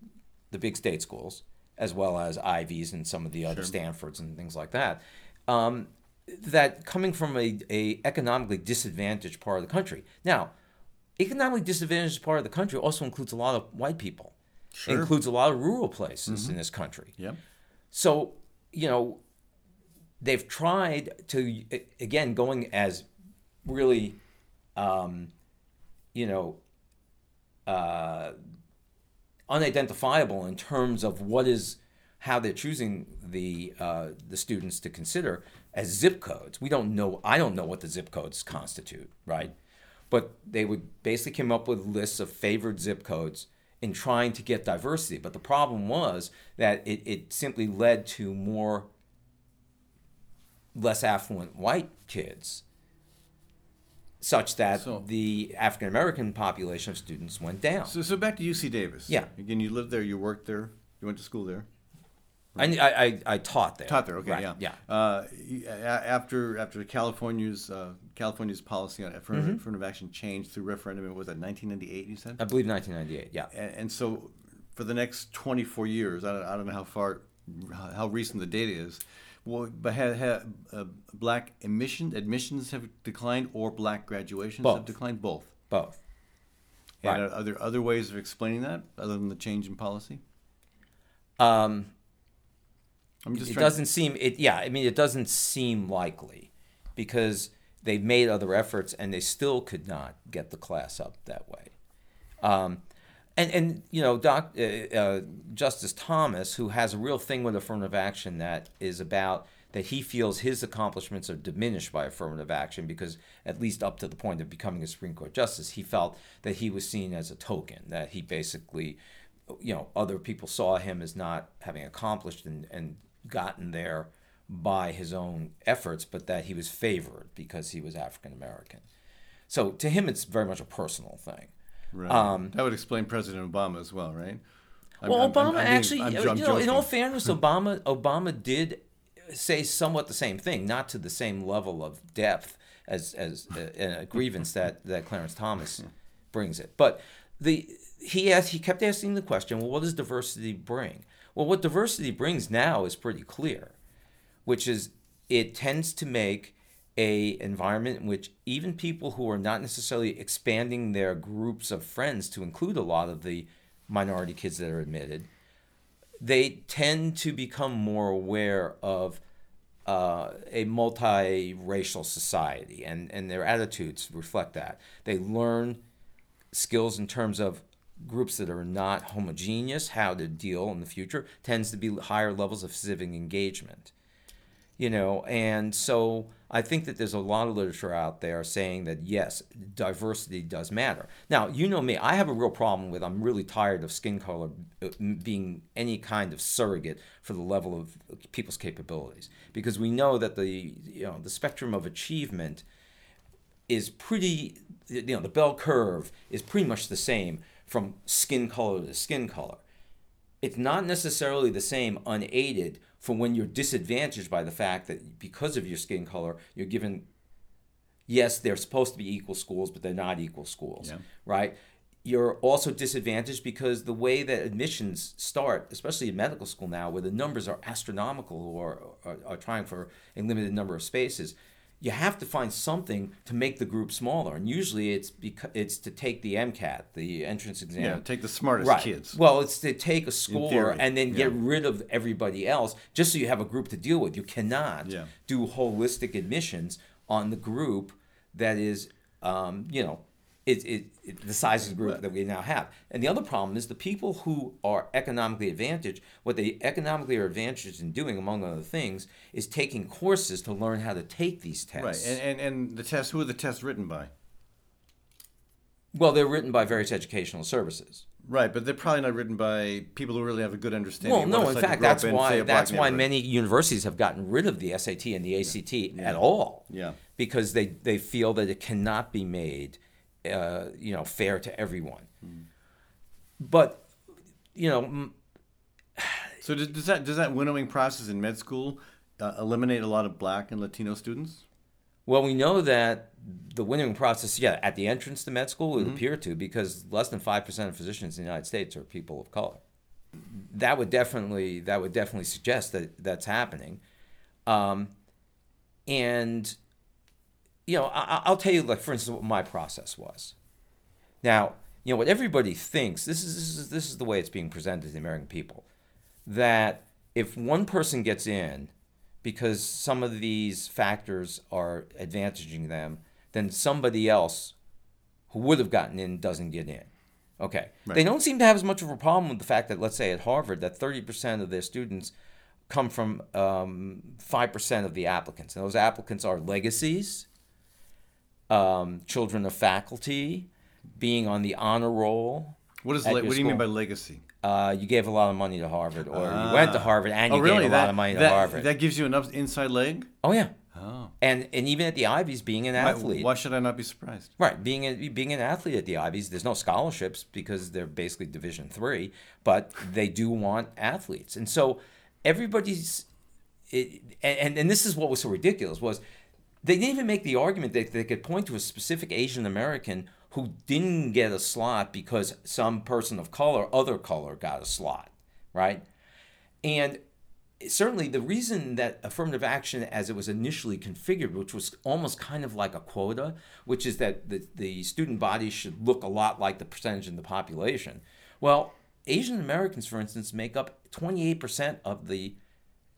the big state schools, as well as Ivies and some of the other Stanfords and things like that. Um, that coming from a, a economically disadvantaged part of the country. Now, economically disadvantaged part of the country also includes a lot of white people. Sure. Includes a lot of rural places in this country. Yep. So, you know, they've tried to, again, going as really, um, you know, uh, unidentifiable in terms of what is how they're choosing the uh, the students to consider as zip codes. We don't know. I don't know what the zip codes constitute, right? But they would basically come up with lists of favored zip codes in trying to get diversity. But the problem was that it, it simply led to more less affluent white kids such that So- the African American population of students went down. So, so back to UC Davis. Yeah. Again, you lived there, you worked there, you went to school there. I, I, I, I taught there. Taught there, okay, Right, yeah. Yeah. Uh, after after California's uh, California's policy on affirmative, Mm-hmm. affirmative action changed through referendum, it was at 1998, you said? I believe 1998, yeah. and, and so for the next 24 years, I don't, I don't know how far, how recent the data is, well, but have, have uh, black emission admissions have declined or black graduations have declined? Both. Both. And Right. are, there other ways of explaining that other than the change in policy? Um, I'm just it doesn't seem it yeah i mean it doesn't seem likely because they've made other efforts and they still could not get the class up that way um, and and you know doc uh, uh, justice thomas who has a real thing with affirmative action that is about that he feels his accomplishments are diminished by affirmative action because at least up to the point of becoming a supreme court justice he felt that he was seen as a token that he basically you know other people saw him as not having accomplished and, and gotten there by his own efforts but that he was favored because he was african american so to him it's very much a personal thing Right. um, that would explain President Obama as well, right? I'm- well, I'm- Obama I'm being- actually, I'm- you I'm know, in all fairness, Obama Obama did say somewhat the same thing, not to the same level of depth as as a, a grievance that that Clarence Thomas brings it, but the he asked, he kept asking the question, well, what does diversity bring? Well, what diversity brings now is pretty clear, which is it tends to make a environment in which even people who are not necessarily expanding their groups of friends to include a lot of the minority kids that are admitted, they tend to become more aware of uh, a multiracial society, and, and their attitudes reflect that. They learn skills in terms of groups that are not homogeneous, how to deal in the future, tends to be higher levels of civic engagement. You know, and so I think that there's a lot of literature out there saying that yes, diversity does matter. Now, you know me, I have a real problem with I'm really tired of skin color uh, being any kind of surrogate for the level of people's capabilities because we know that the you know the spectrum of achievement is pretty you know the bell curve is pretty much the same from skin color to skin color it's not necessarily the same unaided for when you're disadvantaged by the fact that because of your skin color you're given yes they're supposed to be equal schools but they're not equal schools Yeah. right you're also disadvantaged because the way that admissions start especially in medical school now where the numbers are astronomical are, are trying for a limited number of spaces you have to find something to make the group smaller and usually it's because it's to take the mcat the entrance exam Yeah, take the smartest right. kids. Well, it's to take a score and then get yeah. rid of everybody else just so you have a group to deal with. You cannot Yeah. do holistic admissions on the group that is, um, you know, it, it, it, the size of the group that we now have. And the other problem is the people who are economically advantaged, what they economically are advantaged in doing, among other things, is taking courses to learn how to take these tests. Right, and, and and the tests. Who are the tests written by? well, they're written by various educational services. Right, but they're probably not written by people who really have a good understanding. Well, no. In fact, that's in, why that's why many universities have gotten rid of the SAT and the ACT at all. Yeah. Because they they feel that it cannot be made, uh, you know, fair to everyone. Hmm. But, you know, So does, does that does that winnowing process in med school uh, eliminate a lot of black and Latino students? well, we know that the winnowing process, yeah, at the entrance to med school, Mm-hmm. would appear to because less than five percent of physicians in the United States are people of color. That would definitely that would definitely suggest that that's happening, um, and you know I, I'll tell you like for instance what my process was. Now you know what everybody thinks this is this is this is the way it's being presented to the American people that if one person gets in because some of these factors are advantaging them, then somebody else who would have gotten in doesn't get in. Okay. They don't seem to have as much of a problem with the fact that, let's say, at Harvard, that 30% of their students come from um, 5% of the applicants. And those applicants are legacies, um, children of faculty, being on the honor roll. What is le- what do you mean by legacy? Uh, you gave a lot of money to Harvard, or you went to Harvard and you oh, really? gave a that, lot of money to that, Harvard. That gives you enough inside leg. oh, yeah. Oh. And and even at the Ivies, being an Why, athlete, why should I not be surprised? Right, being a, being an athlete at the Ivies, there's no scholarships because they're basically Division three, but they do want athletes, and so everybody's, it, and and this is what was so ridiculous was, they didn't even make the argument that they could point to a specific Asian American who didn't get a slot because some person of color, other color, got a slot, right, and certainly the reason that affirmative action as it was initially configured which was almost kind of like a quota which is that the, the student body should look a lot like the percentage in the population. Well asian americans for instance make up 28% of the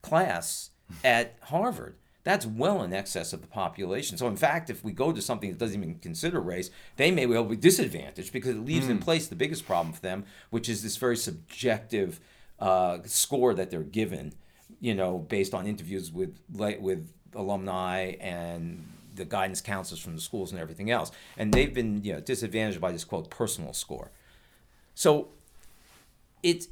class at harvard that's well in excess of the population. So, in fact, if we go to something that doesn't even consider race, they may well be disadvantaged because it leaves in place the biggest problem for them, which is this very subjective uh, score that they're given you know, based on interviews with with alumni and the guidance counselors from the schools and everything else, and they've been you know disadvantaged by this quote personal score. So it's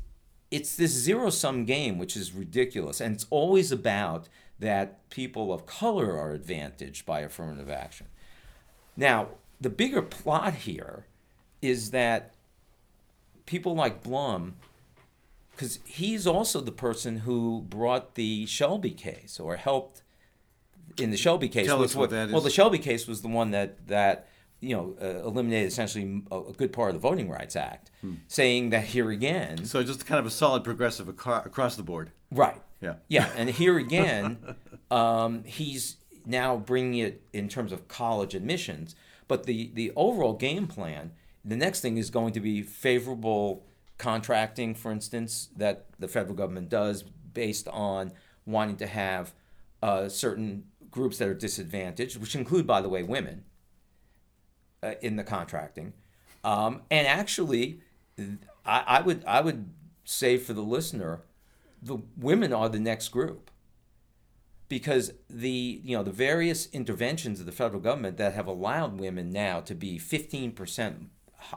it's this zero sum game which is ridiculous, and it's always about that people of color are advantaged by affirmative action. Now, the bigger plot here is that people like Blum because he's also the person who brought the Shelby case or helped in the Shelby case. Tell us what that Well, the Shelby case was the one that that you know uh, eliminated essentially a, a good part of the Voting Rights Act, saying that here again, So just kind of a solid progressive across the board. Right? Yeah. Yeah, and here *laughs* again, um, he's now bringing it in terms of college admissions. But the the overall game plan, the next thing is going to be favorable contracting, for instance, that the federal government does based on wanting to have uh, certain groups that are disadvantaged, which include, by the way, women uh, in the contracting. Um, and actually, I, I would I would say for the listener, the women are the next group. Because the you know the various interventions of the federal government that have allowed women now to be 15%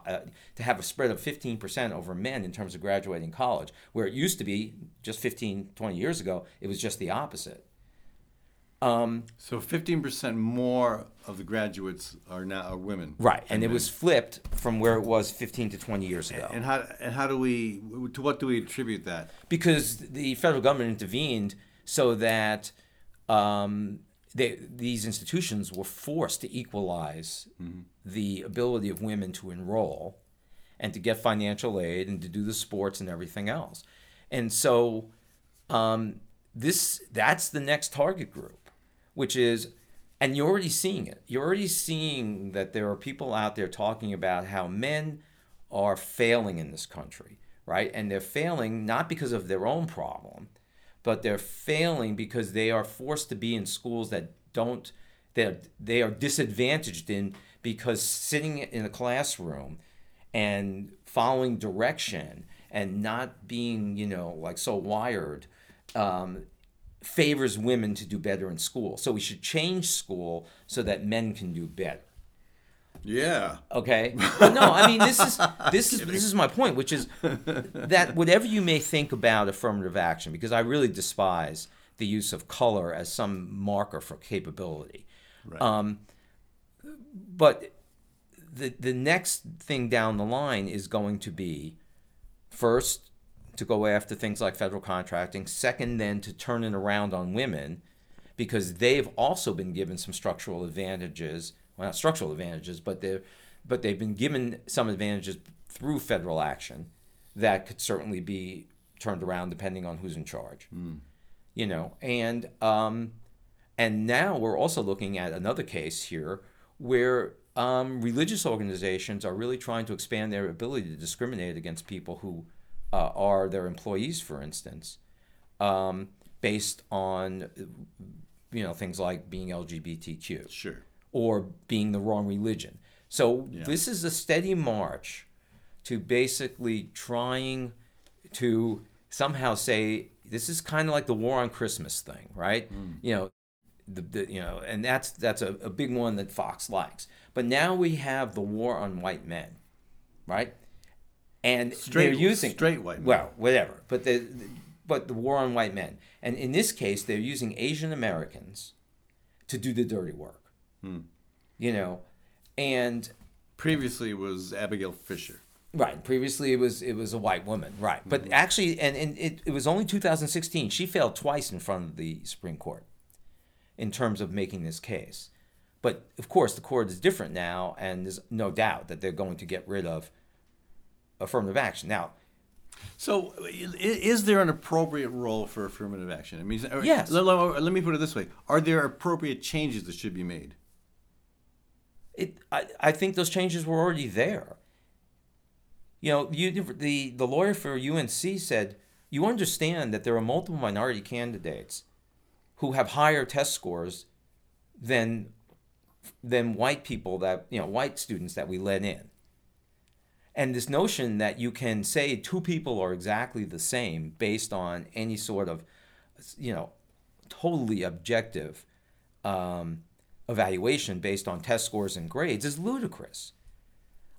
uh, to have a spread of 15% over men in terms of graduating college where it used to be just 15 20 years ago it was just the opposite um, So 15% more of the graduates are now are women. right and it men. was flipped from where it was 15 to 20 years ago And how and how do we to what do we attribute that? because the federal government intervened so that um, they, these institutions were forced to equalize the ability of women to enroll and to get financial aid and to do the sports and everything else. And so um, this that's the next target group, which is and you're already seeing it. You're already seeing that there are people out there talking about how men are failing in this country, right? And they're failing not because of their own problem, but they're failing because they are forced to be in schools that don't they they are disadvantaged in because sitting in a classroom and following direction and not being you know like so wired um, favors women to do better in school. So we should change school so that men can do better. Yeah. Okay. But no, I mean this is *laughs* this is this is my point, which is that whatever you may think about affirmative action, because I really despise the use of color as some marker for capability. Right. Um, but the the next thing down the line is going to be first to go after things like federal contracting, second then to turn it around on women because they've also been given some structural advantages, well not structural advantages, but they but they've been given some advantages through federal action that could certainly be turned around depending on who's in charge. You know, and um, and now we're also looking at another case here where um, religious organizations are really trying to expand their ability to discriminate against people who uh, are their employees, for instance, um, based on you know things like being LGBTQ Sure. or being the wrong religion. So this is a steady march to basically trying to somehow say this is kind of like the war on Christmas thing, right? You know, the, the you know, and that's that's a, a big one that Fox likes. But now we have the war on white men, right? And Straight- they're using straight white men. Well, whatever. But the but the war on white men, and in this case, they're using Asian Americans to do the dirty work. Hmm. You know, and Previously it was Abigail Fisher. Right. Previously, it was it was a white woman. Right. But hmm. actually, and, and it, it was only 2016. She failed twice in front of the Supreme Court in terms of making this case. But of course, the court is different now, and there's no doubt that they're going to get rid of affirmative action. Now, So, is there an appropriate role for affirmative action? I mean, Yes. Let, let- let me put it this way: Are there appropriate changes that should be made? it I, I think those changes were already there. You know, you, the the lawyer for UNC said you understand that there are multiple minority candidates who have higher test scores than than white people that you know white students that we let in. And this notion that you can say two people are exactly the same based on any sort of you know totally objective um, evaluation based on test scores and grades is ludicrous.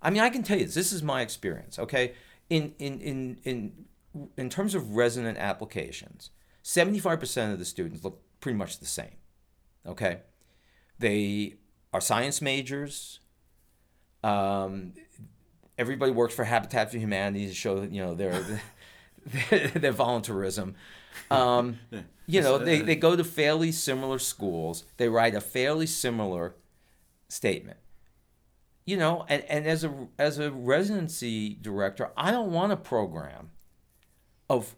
I mean, I can tell you this. This is my experience. Okay, in in in in in terms of resident applications, seventy five percent of the students look pretty much the same. Okay, they are science majors. Um, everybody works for Habitat for Humanity to show you know their *laughs* their, volunteerism. Um, you know, they, they go to fairly similar schools. They write a fairly similar statement. You know, and, and as a as a residency director, I don't want a program of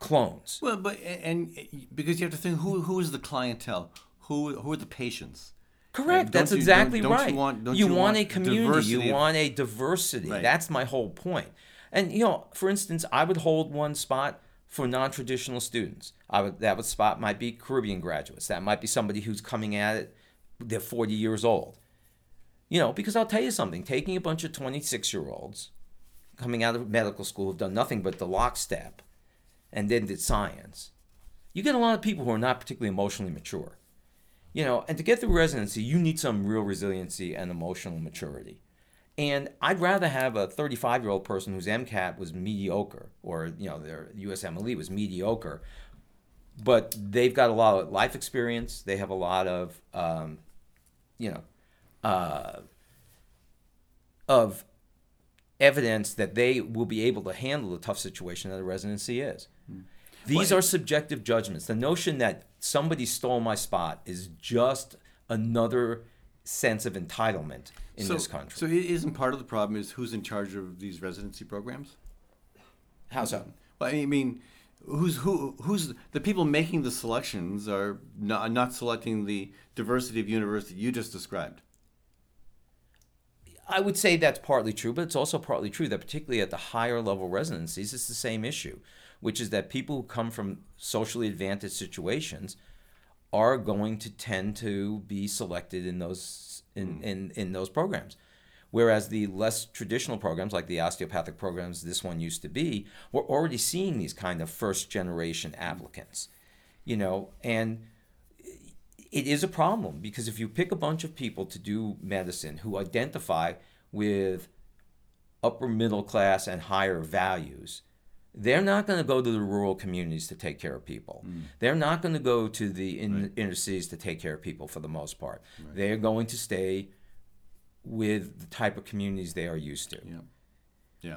clones. Well, but and because you have to think who who is the clientele, who who are the patients. Correct. That's you- exactly don't- don't you right. want- you, you want, want a community. You of- want a diversity. Right. That's my whole point. And you know, for instance, I would hold one spot for non-traditional students. I would that would spot might be Caribbean graduates. That might be somebody who's coming at it. They're 40 years old. You know, because I'll tell you something. Taking a bunch of 26-year-olds coming out of medical school who've done nothing but the lockstep, and then did science. You get a lot of people who are not particularly emotionally mature you know, and to get through residency, you need some real resiliency and emotional maturity. And I'd rather have a 35 year old person whose MCAT was mediocre, or you know, their USMLE was mediocre, but they've got a lot of life experience. They have a lot of, um, you know, uh, of evidence that they will be able to handle the tough situation that a residency is. These are subjective judgments. The notion that somebody stole my spot is just another sense of entitlement in so, this country. So, it isn't part of the problem is who's in charge of these residency programs? How so? Well, I mean, who's who? Who's the people making the selections are not, not selecting the diversity of university you just described. I would say that's partly true, but it's also partly true that particularly at the higher level residencies, it's the same issue, which is that people who come from socially advantaged situations are going to tend to be selected in those in, hmm. in, in those programs. Whereas the less traditional programs, like the osteopathic programs this one used to be, we're already seeing these kind of first generation hmm. applicants. You know, and it is a problem because if you pick a bunch of people to do medicine who identify with upper middle class and higher values, they're not going to go to the rural communities to take care of people. They're not going to go to the in, inner cities to take care of people for the most part. They're going to stay with the type of communities they are used to. Yeah, yeah.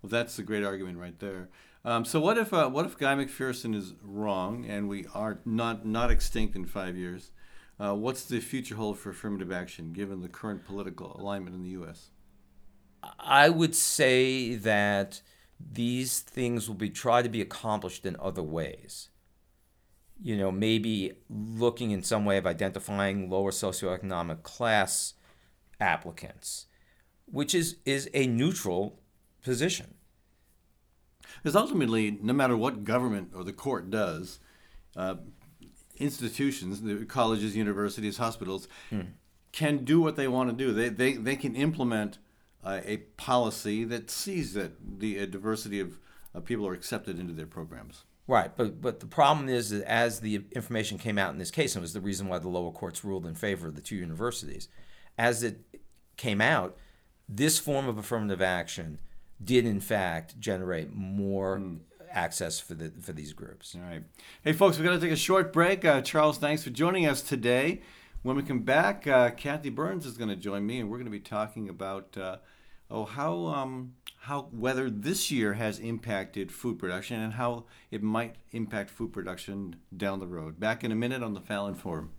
Well, that's a great argument right there. Um, so what if uh, what if Guy McPherson is wrong and we are not not extinct in five years? Uh, what's the future hold for affirmative action given the current political alignment in the U.S.? I would say that these things will be tried to be accomplished in other ways. You know, maybe looking in some way of identifying lower socioeconomic class applicants, which is is a neutral position. Because ultimately, no matter what government or the court does, uh, institutions, the colleges, universities, hospitals, can do what they want to do. They, they, they can implement uh, a policy that sees that the uh, diversity of uh, people are accepted into their programs. Right, but but the problem is that as the information came out in this case, and it was the reason why the lower courts ruled in favor of the two universities, as it came out, this form of affirmative action did in fact generate more access for the for these groups. All right. Hey, folks, we're going to take a short break. Uh, Charles, thanks for joining us today. When we come back, uh, Kathy Byrnes is going to join me, and we're going to be talking about uh, oh how um, how weather this year has impacted food production and how it might impact food production down the road. Back in a minute on the Fallon Forum.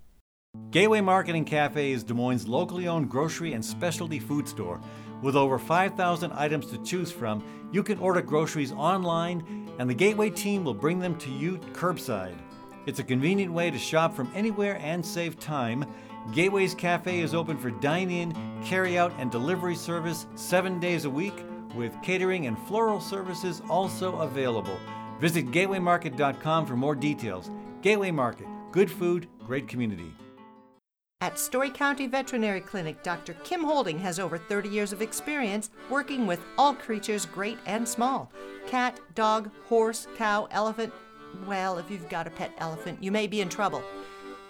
Gateway Market and Cafe is Des Moines' locally owned grocery and specialty food store. With over 5,000 items to choose from, you can order groceries online, and the Gateway team will bring them to you curbside. It's a convenient way to shop from anywhere and save time. Gateway's Cafe is open for dine in, carry out, and delivery service seven days a week, with catering and floral services also available. Visit gatewaymarket.com for more details. Gateway Market, good food, great community. At Story County Veterinary Clinic, Dr. Kim Holding has over 30 years of experience working with all creatures, great and small cat, dog, horse, cow, elephant. Well, if you've got a pet elephant, you may be in trouble.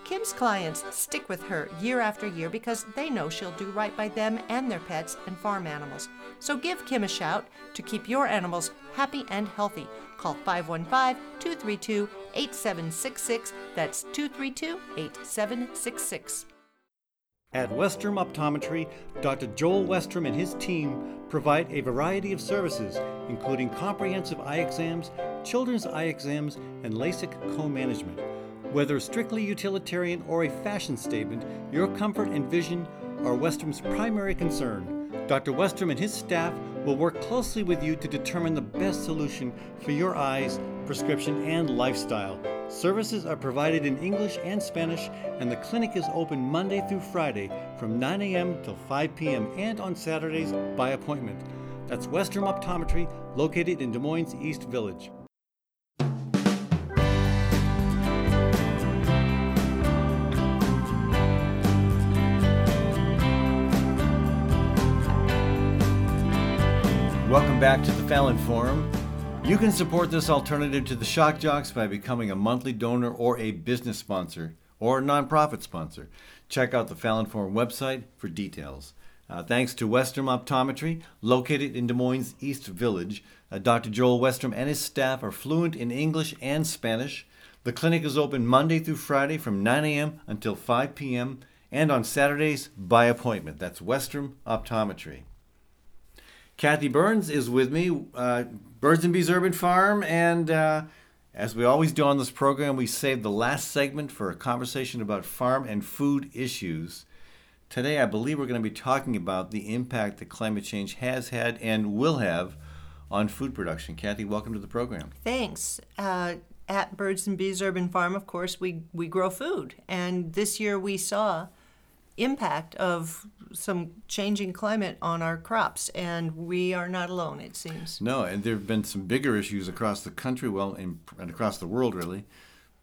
Kim's clients stick with her year after year because they know she'll do right by them and their pets and farm animals. So give Kim a shout to keep your animals happy and healthy. Call 515 232 8766. That's 232 8766. At Westrom Optometry, Dr. Joel Westrom and his team provide a variety of services, including comprehensive eye exams, children's eye exams, and LASIK co management. Whether strictly utilitarian or a fashion statement, your comfort and vision are Westrom's primary concern. Dr. Westrom and his staff will work closely with you to determine the best solution for your eyes, prescription, and lifestyle. Services are provided in English and Spanish, and the clinic is open Monday through Friday from 9 a.m. till 5 p.m. and on Saturdays by appointment. That's Westrom Optometry, located in Des Moines East Village. Welcome back to the Fallon Forum. You can support this alternative to the Shock Jocks by becoming a monthly donor or a business sponsor or a nonprofit sponsor. Check out the Fallon Forum website for details. Uh, thanks to Westrom Optometry, located in Des Moines East Village, uh, Dr. Joel Westrom and his staff are fluent in English and Spanish. The clinic is open Monday through Friday from 9 a.m. until 5 p.m. and on Saturdays by appointment. That's Westrom Optometry. Kathy Byrnes is with me, uh, Birds and Bees Urban Farm, and uh, as we always do on this program, we save the last segment for a conversation about farm and food issues. Today, I believe we're going to be talking about the impact that climate change has had and will have on food production. Kathy, welcome to the program. Thanks. Uh, at Birds and Bees Urban Farm, of course, we, we grow food. And this year we saw impact of some changing climate on our crops, and we are not alone, it seems. No, and there have been some bigger issues across the country, well, in, and across the world, really.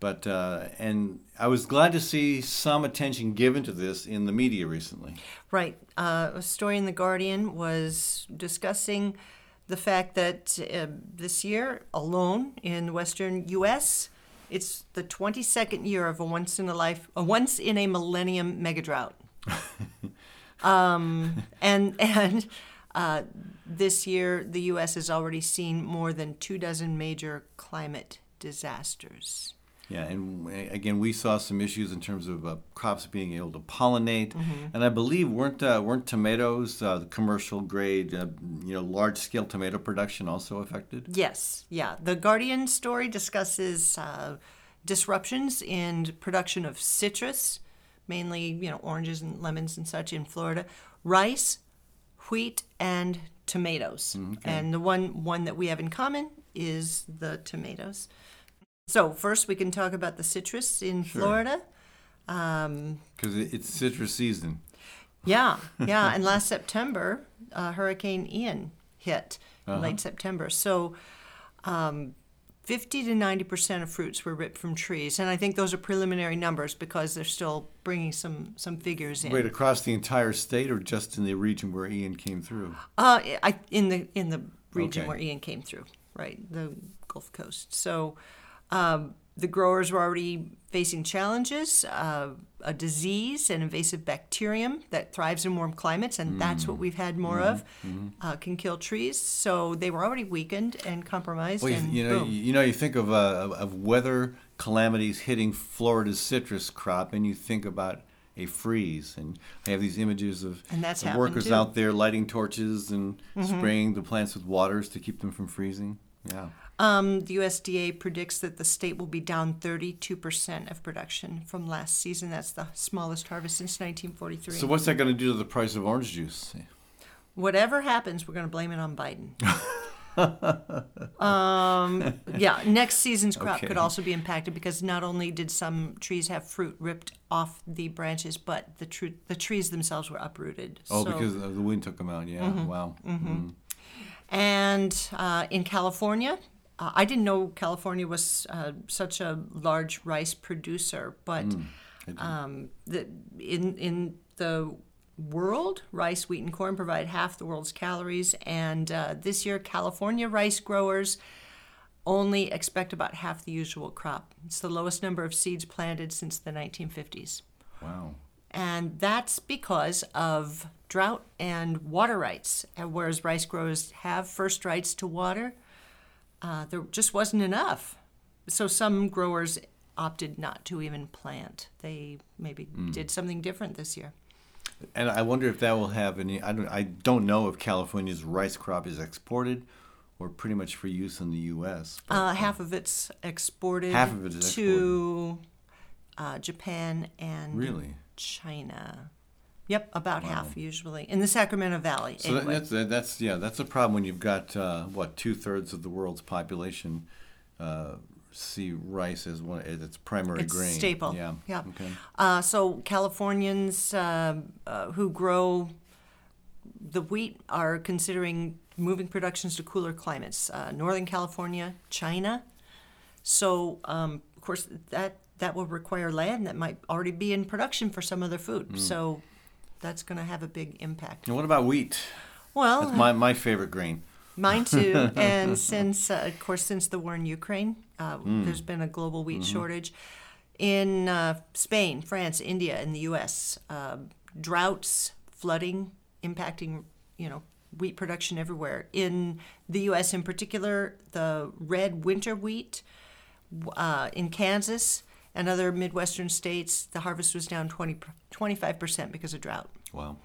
But uh, and I was glad to see some attention given to this in the media recently. Right. Uh, a story in the Guardian was discussing the fact that uh, this year alone in the western U.S. It's the 22nd year of a once in a life, a once in a millennium mega drought. *laughs* um, and and uh, this year, the U.S. has already seen more than two dozen major climate disasters. Yeah, and again, we saw some issues in terms of uh, crops being able to pollinate, mm-hmm. and I believe weren't uh, weren't tomatoes uh, the commercial grade, uh, you know, large scale tomato production also affected? Yes, yeah. The Guardian story discusses uh, disruptions in production of citrus, mainly you know oranges and lemons and such in Florida, rice, wheat, and tomatoes. Mm, okay. And the one one that we have in common is the tomatoes. So first, we can talk about the citrus in sure. Florida. Because um, it's citrus season. Yeah, *laughs* yeah. and last September, uh, Hurricane Ian hit uh-huh. late September. So, um, 50 to 90 percent of fruits were ripped from trees, and I think those are preliminary numbers because they're still bringing some some figures in. Wait, across the entire state, or just in the region where Ian came through? Uh, I, in the in the region okay. where Ian came through, right, the Gulf Coast. So, um, the growers were already facing challenges uh, a disease, an invasive bacterium that thrives in warm climates, and that's what we've had more of, uh, can kill trees. So they were already weakened and compromised. Well, you, and you know, boom. you, know, you think of uh, of- weather calamities hitting Florida's citrus crop, and you think about a freeze, and I have these images of, And that's of workers too. Mm-hmm. out there lighting torches and spraying the plants with waters to keep them from freezing. Yeah. Um, the USDA predicts that the state will be down 32% of production from last season. That's the smallest harvest since 1943. So what's that going to do to the price of orange juice? Whatever happens, we're going to blame it on Biden. *laughs* um, yeah, next season's crop Okay. could also be impacted because not only did some trees have fruit ripped off the branches, but the tru- the trees themselves were uprooted. Oh, So- because the wind took them out. Yeah. Wow. Mm. And uh, in California, uh, I didn't know California was uh, such a large rice producer, but um, the, in in the world, rice, wheat, and corn provide half the world's calories. And uh, this year, California rice growers only expect about half the usual crop. It's the lowest number of seeds planted since the 1950s. Wow. And that's because of drought and water rights. And whereas rice growers have first rights to water, uh, there just wasn't enough. So some growers opted not to even plant. They maybe did something different this year. And I wonder if that will have any. I don't. I don't know if California's rice crop is exported, or pretty much for use in the U.S. but- Uh, half of it's exported Half of it is to uh, Japan and Really? China. Yep, about half usually in the Sacramento Valley. So that, anyway. that's that, that's yeah that's a problem when you've got uh, what two thirds of the world's population uh, see rice as one as its primary grain. It's grain. staple. Yeah. Yeah. Okay. Uh, so Californians uh, uh, who grow the wheat are considering moving productions to cooler climates. Uh, Northern California, China. So um, of course that that will require land that might already be in production for some other food. Mm. So that's going to have a big impact. And what about wheat? Well, That's my, my favorite grain. Mine too. *laughs* and since, uh, of course, since the war in Ukraine, uh, Hmm. there's been a global wheat Mm-hmm. shortage. In uh, Spain, France, India, and the U.S., uh, droughts, flooding, impacting, you know, wheat production everywhere. In the U.S., in particular, the red winter wheat uh, in Kansas and other Midwestern states, the harvest was down 20, 25% because of drought. Wow.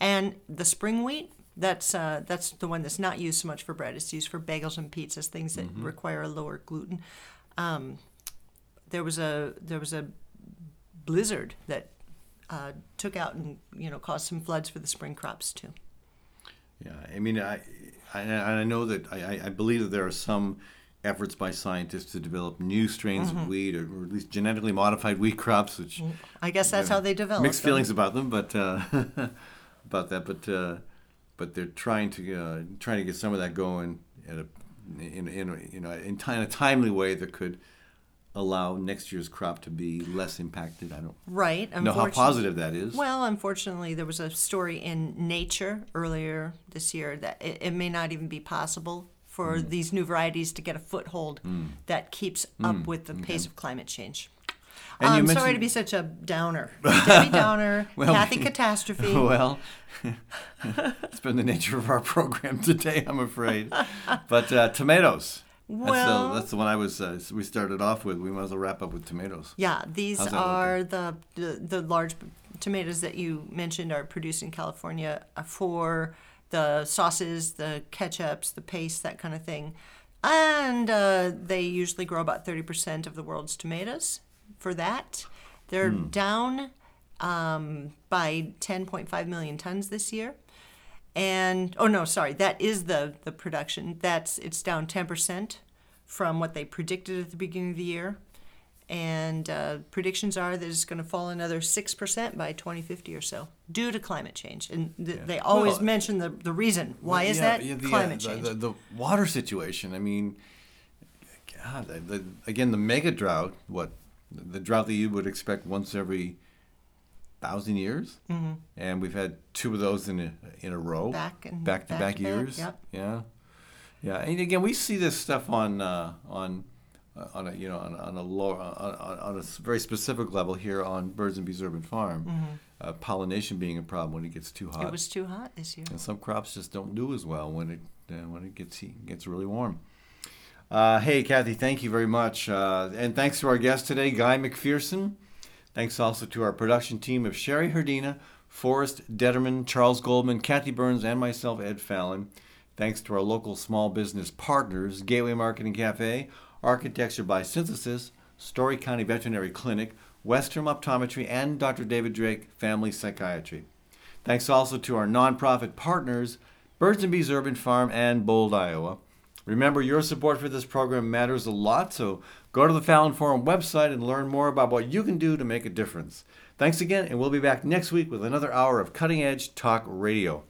And the spring wheat, that's uh, that's the one that's not used so much for bread. It's used for bagels and pizzas, things that require a lower gluten. Um, there was a there was a blizzard that uh, took out and you know caused some floods for the spring crops too. Yeah. I mean, I I, I know that I, I- I believe that there are some efforts by scientists to develop new strains Mm-hmm. of wheat, or, or at least genetically modified wheat crops, which I guess that's how they develop. mixed them. feelings about them, but uh, *laughs* about that, but uh, but they're trying to uh, trying to get some of that going at a in, in a, you know in, ti- in a timely way that could allow next year's crop to be less impacted. I don't Right. know how positive that is. Well, unfortunately, there was a story in Nature earlier this year that it, it may not even be possible for Mm. these new varieties to get a foothold that keeps up with the pace of climate change. And I'm sorry to be such a downer. *laughs* Debbie Downer, *laughs* Well, Kathy Catastrophe. *laughs* well, it's been the nature of our program today, I'm afraid. But uh, tomatoes. that's, Well- the, that's the one I was. Uh, we started off with. We might as well wrap up with tomatoes. Yeah, these are the, the the large tomatoes that you mentioned are produced in California uh, for the sauces, the ketchups, the paste, that kind of thing. And uh, they usually grow about 30% of the world's tomatoes for that. They're down um, by 10.5 million tons this year. And oh no, sorry, that is the the production. That's it's down 10% from what they predicted at the beginning of the year. And uh, predictions are that it's going to fall another 6% by 2050 or so due to climate change. And th- they always Well, mention the, the reason. Why is Yeah, that? yeah, the, uh, climate the- change. The, the, water situation. I mean, God, the, the, again, the mega drought. What the drought that you would expect once every thousand years, mm-hmm. and we've had two of those in a in a row, Back and back to back back back, years. yep. Yeah, yeah. And again, we see this stuff on uh, on uh, on a you know on, a- on a lower on, on, a very specific level here on Birds and Bees Urban Farm, uh, pollination being a problem when it gets too hot. Mm-hmm. It was too hot this year. and some crops just don't do as well when it uh, when it gets heat, gets really warm. Uh, hey, Kathy, thank you very much, uh, and thanks to our guest today, Guy McPherson. Thanks also to our production team of Sherry Herdina, Forrest Detterman, Charles Goldman, Kathy Byrnes, and myself, Ed Fallon. Thanks to our local small business partners, Gateway Market and Cafe, Architecture by Synthesis, Story County Veterinary Clinic, Westrom Optometry, and Dr. David Drake Family Psychiatry. Thanks also to our nonprofit partners, Birds and Bees Urban Farm and Bold, Iowa. Remember, your support for this program matters a lot, so go to the Fallon Forum website and learn more about what you can do to make a difference. Thanks again, and we'll be back next week with another hour of cutting edge talk radio.